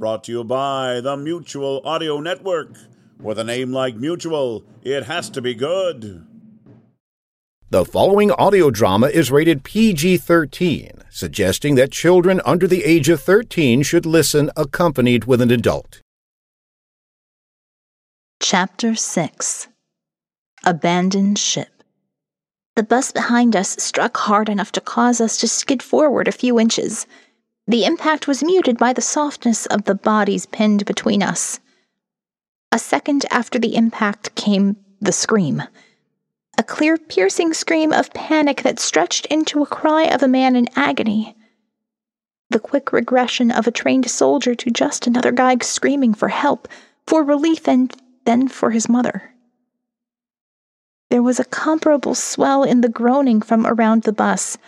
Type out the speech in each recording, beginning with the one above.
Brought to you by the Mutual Audio Network. With a name like Mutual, it has to be good. The following audio drama is rated PG 13, suggesting that children under the age of 13 should listen accompanied with an adult. Chapter 6 Abandoned Ship The bus behind us struck hard enough to cause us to skid forward a few inches. The impact was muted by the softness of the bodies pinned between us. A second after the impact came the scream. A clear, piercing scream of panic that stretched into a cry of a man in agony. The quick regression of a trained soldier to just another guy screaming for help, for relief, and then for his mother. There was a comparable swell in the groaning from around the bus,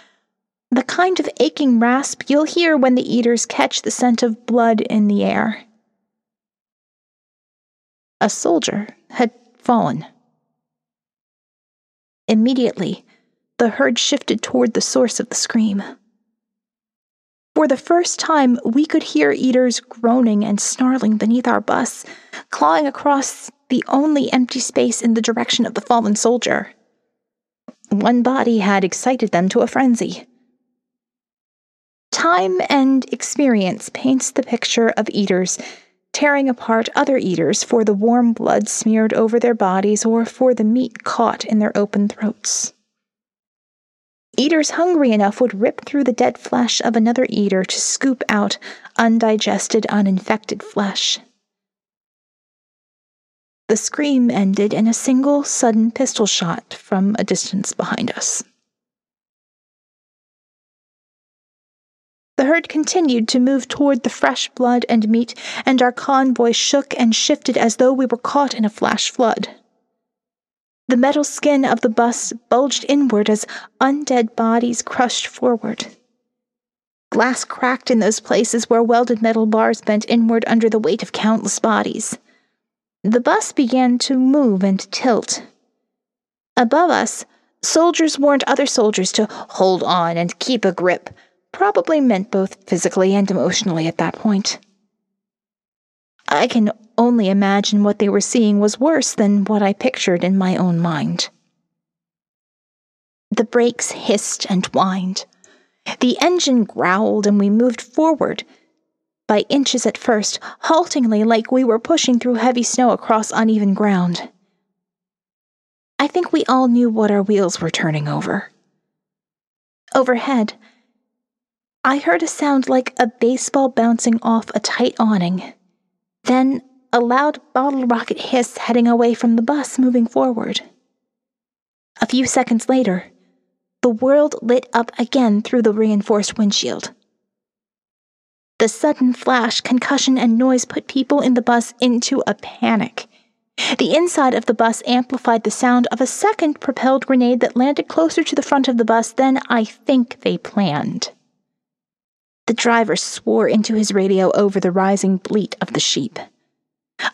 the kind of aching rasp you'll hear when the eaters catch the scent of blood in the air. A soldier had fallen. Immediately, the herd shifted toward the source of the scream. For the first time, we could hear eaters groaning and snarling beneath our bus, clawing across the only empty space in the direction of the fallen soldier. One body had excited them to a frenzy. Time and experience paints the picture of eaters tearing apart other eaters for the warm blood smeared over their bodies or for the meat caught in their open throats. Eaters hungry enough would rip through the dead flesh of another eater to scoop out undigested, uninfected flesh. The scream ended in a single, sudden pistol shot from a distance behind us. The herd continued to move toward the fresh blood and meat, and our convoy shook and shifted as though we were caught in a flash flood. The metal skin of the bus bulged inward as undead bodies crushed forward. Glass cracked in those places where welded metal bars bent inward under the weight of countless bodies. The bus began to move and tilt. Above us, soldiers warned other soldiers to hold on and keep a grip, probably meant both physically and emotionally at that point. I can only imagine what they were seeing was worse than what I pictured in my own mind. The brakes hissed and whined. The engine growled, and we moved forward, by inches at first, haltingly like we were pushing through heavy snow across uneven ground. I think we all knew what our wheels were turning over. Overhead, I heard a sound like a baseball bouncing off a tight awning. Then a loud bottle rocket hiss heading away from the bus moving forward. A few seconds later, the world lit up again through the reinforced windshield. The sudden flash, concussion, and noise put people in the bus into a panic. The inside of the bus amplified the sound of a second propelled grenade that landed closer to the front of the bus than I think they planned. The driver swore into his radio over the rising bleat of the sheep.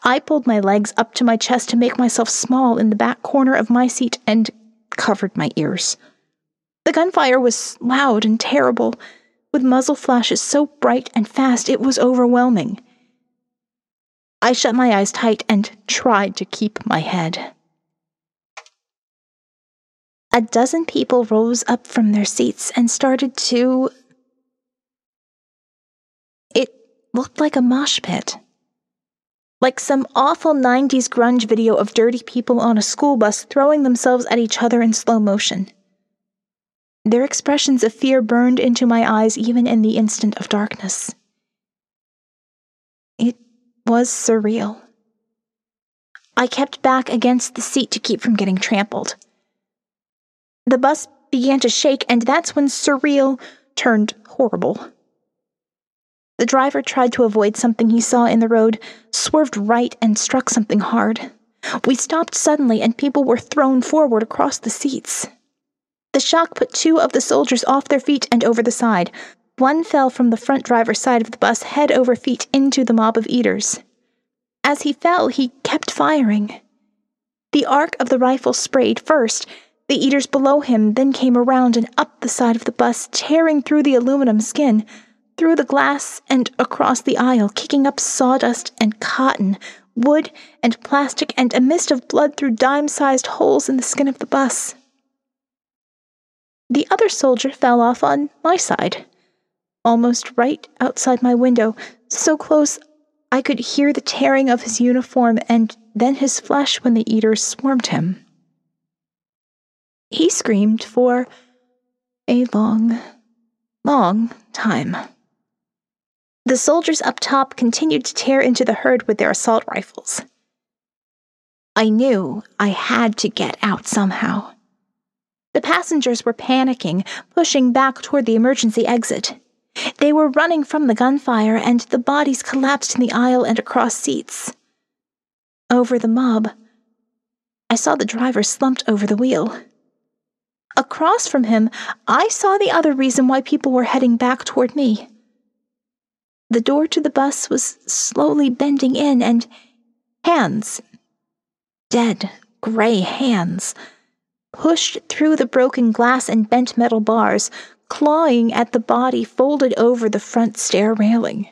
I pulled my legs up to my chest to make myself small in the back corner of my seat and covered my ears. The gunfire was loud and terrible, with muzzle flashes so bright and fast it was overwhelming. I shut my eyes tight and tried to keep my head. A dozen people rose up from their seats and started to looked like a mosh pit. Like some awful 90s grunge video of dirty people on a school bus throwing themselves at each other in slow motion. Their expressions of fear burned into my eyes even in the instant of darkness. It was surreal. I kept back against the seat to keep from getting trampled. The bus began to shake, and that's when surreal turned horrible. The driver tried to avoid something he saw in the road, swerved right, and struck something hard. We stopped suddenly, and people were thrown forward across the seats. The shock put two of the soldiers off their feet and over the side. One fell from the front driver's side of the bus head over feet into the mob of eaters. As he fell, he kept firing. The arc of the rifle sprayed first. The eaters below him then came around and up the side of the bus, tearing through the aluminum skin through the glass and across the aisle, kicking up sawdust and cotton, wood and plastic, and a mist of blood through dime sized holes in the skin of the bus. The other soldier fell off on my side, almost right outside my window, so close I could hear the tearing of his uniform and then his flesh when the eaters swarmed him. He screamed for a long, long time. The soldiers up top continued to tear into the herd with their assault rifles. I knew I had to get out somehow. The passengers were panicking, pushing back toward the emergency exit. They were running from the gunfire, and the bodies collapsed in the aisle and across seats. Over the mob, I saw the driver slumped over the wheel. Across from him, I saw the other reason why people were heading back toward me. The door to the bus was slowly bending in, and hands, dead, gray hands, pushed through the broken glass and bent metal bars, clawing at the body folded over the front stair railing.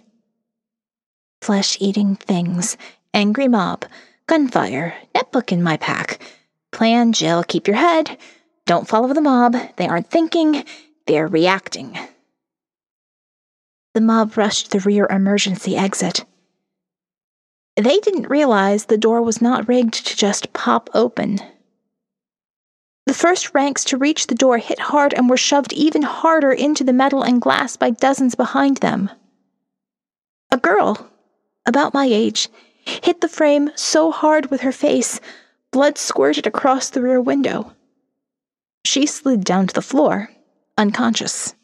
Flesh eating things, angry mob, gunfire, netbook in my pack. Plan, Jill, keep your head. Don't follow the mob. They aren't thinking, they're reacting. The mob rushed the rear emergency exit. They didn't realize the door was not rigged to just pop open. The first ranks to reach the door hit hard and were shoved even harder into the metal and glass by dozens behind them. A girl, about my age, hit the frame so hard with her face, blood squirted across the rear window. She slid down to the floor, unconscious.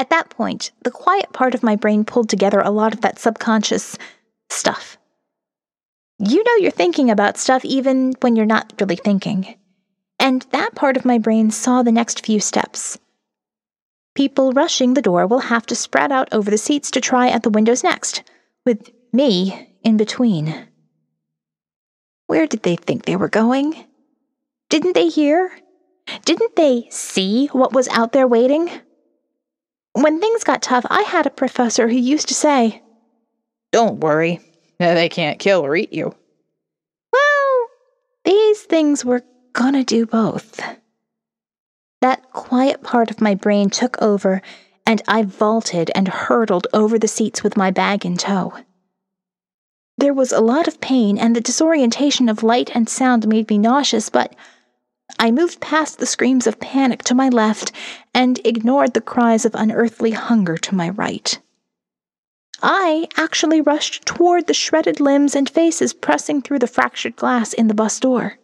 At that point, the quiet part of my brain pulled together a lot of that subconscious stuff. You know you're thinking about stuff even when you're not really thinking. And that part of my brain saw the next few steps. People rushing the door will have to spread out over the seats to try at the windows next, with me in between. Where did they think they were going? Didn't they hear? Didn't they see what was out there waiting? When things got tough, I had a professor who used to say, Don't worry, they can't kill or eat you. Well, these things were gonna do both. That quiet part of my brain took over, and I vaulted and hurtled over the seats with my bag in tow. There was a lot of pain, and the disorientation of light and sound made me nauseous, but I moved past the screams of panic to my left and ignored the cries of unearthly hunger to my right. I actually rushed toward the shredded limbs and faces pressing through the fractured glass in the bus door.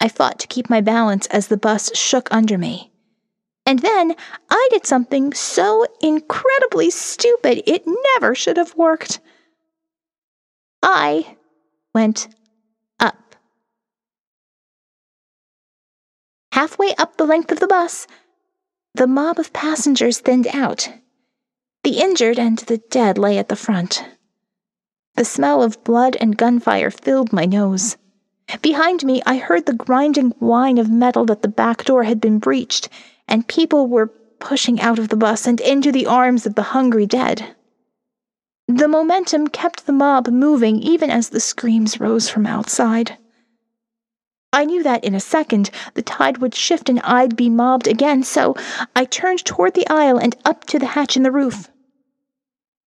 I fought to keep my balance as the bus shook under me. And then I did something so incredibly stupid it never should have worked. I went Halfway up the length of the bus, the mob of passengers thinned out. The injured and the dead lay at the front. The smell of blood and gunfire filled my nose. Behind me, I heard the grinding whine of metal that the back door had been breached, and people were pushing out of the bus and into the arms of the hungry dead. The momentum kept the mob moving even as the screams rose from outside. I knew that in a second the tide would shift and I'd be mobbed again, so I turned toward the aisle and up to the hatch in the roof.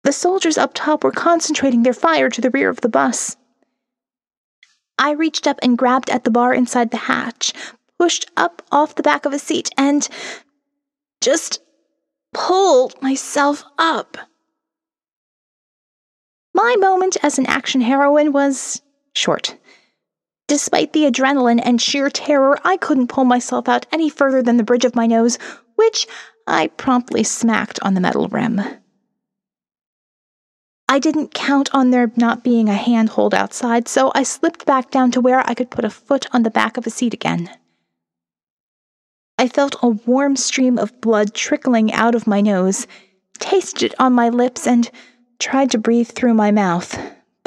The soldiers up top were concentrating their fire to the rear of the bus. I reached up and grabbed at the bar inside the hatch, pushed up off the back of a seat, and just pulled myself up. My moment as an action heroine was short. Despite the adrenaline and sheer terror, I couldn't pull myself out any further than the bridge of my nose, which I promptly smacked on the metal rim. I didn't count on there not being a handhold outside, so I slipped back down to where I could put a foot on the back of a seat again. I felt a warm stream of blood trickling out of my nose, tasted it on my lips, and tried to breathe through my mouth,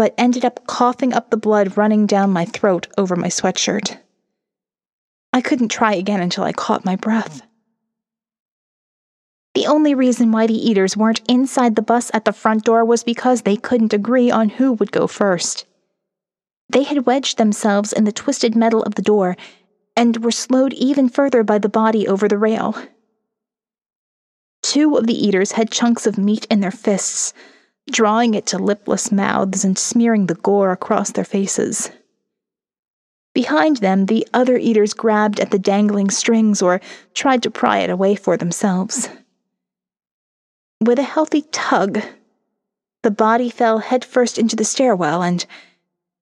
but ended up coughing up the blood running down my throat over my sweatshirt. I couldn't try again until I caught my breath. The only reason why the eaters weren't inside the bus at the front door was because they couldn't agree on who would go first. They had wedged themselves in the twisted metal of the door and were slowed even further by the body over the rail. Two of the eaters had chunks of meat in their fists, drawing it to lipless mouths and smearing the gore across their faces. Behind them, the other eaters grabbed at the dangling strings or tried to pry it away for themselves. With a healthy tug, the body fell headfirst into the stairwell and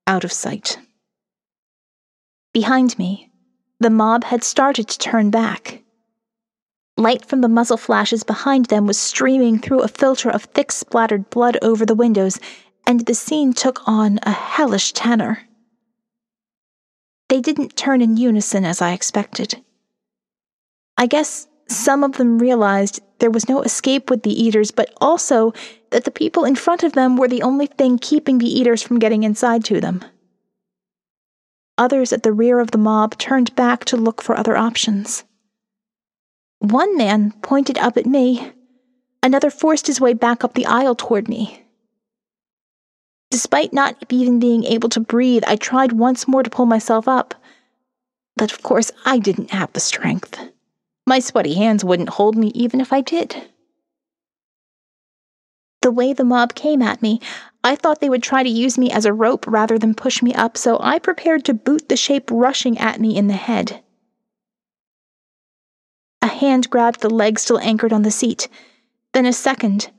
out of sight. Behind me, the mob had started to turn back. Light from the muzzle flashes behind them was streaming through a filter of thick splattered blood over the windows, and the scene took on a hellish tenor. They didn't turn in unison as I expected. I guess some of them realized there was no escape with the eaters, but also that the people in front of them were the only thing keeping the eaters from getting inside to them. Others at the rear of the mob turned back to look for other options. One man pointed up at me, another forced his way back up the aisle toward me. Despite not even being able to breathe, I tried once more to pull myself up. But of course, I didn't have the strength. My sweaty hands wouldn't hold me even if I did. The way the mob came at me, I thought they would try to use me as a rope rather than push me up, so I prepared to boot the shape rushing at me in the head. Hand grabbed the leg still anchored on the seat, then a second,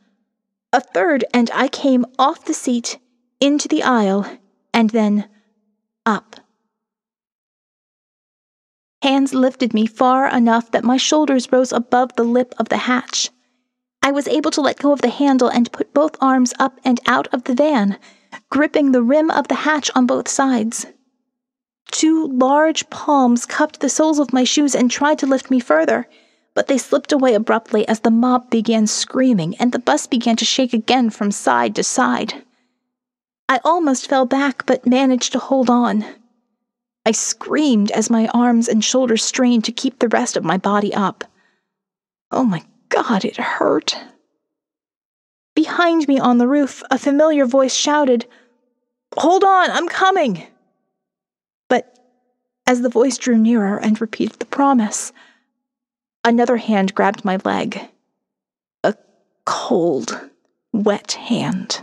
a third, and I came off the seat, into the aisle, and then up. Hands lifted me far enough that my shoulders rose above the lip of the hatch. I was able to let go of the handle and put both arms up and out of the van, gripping the rim of the hatch on both sides. Two large palms cupped the soles of my shoes and tried to lift me further, but they slipped away abruptly as the mob began screaming and the bus began to shake again from side to side. I almost fell back, but managed to hold on. I screamed as my arms and shoulders strained to keep the rest of my body up. Oh my God, it hurt. Behind me on the roof, a familiar voice shouted, Hold on, I'm coming! But as the voice drew nearer and repeated the promise, another hand grabbed my leg. A cold, wet hand.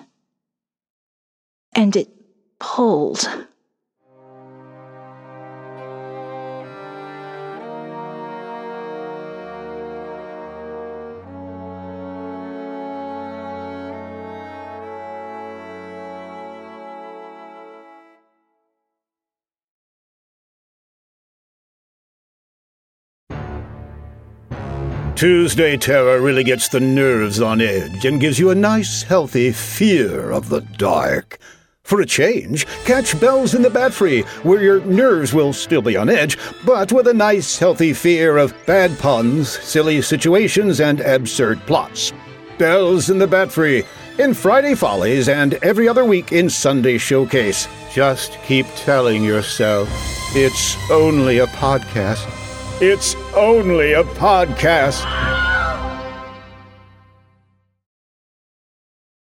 And it pulled. Tuesday Terror really gets the nerves on edge and gives you a nice, healthy fear of the dark. For a change, catch Bells in the Bat Free, where your nerves will still be on edge, but with a nice, healthy fear of bad puns, silly situations, and absurd plots. Bells in the Bat Free, in Friday Follies, and every other week in Sunday Showcase. Just keep telling yourself it's only a podcast. It's only a podcast.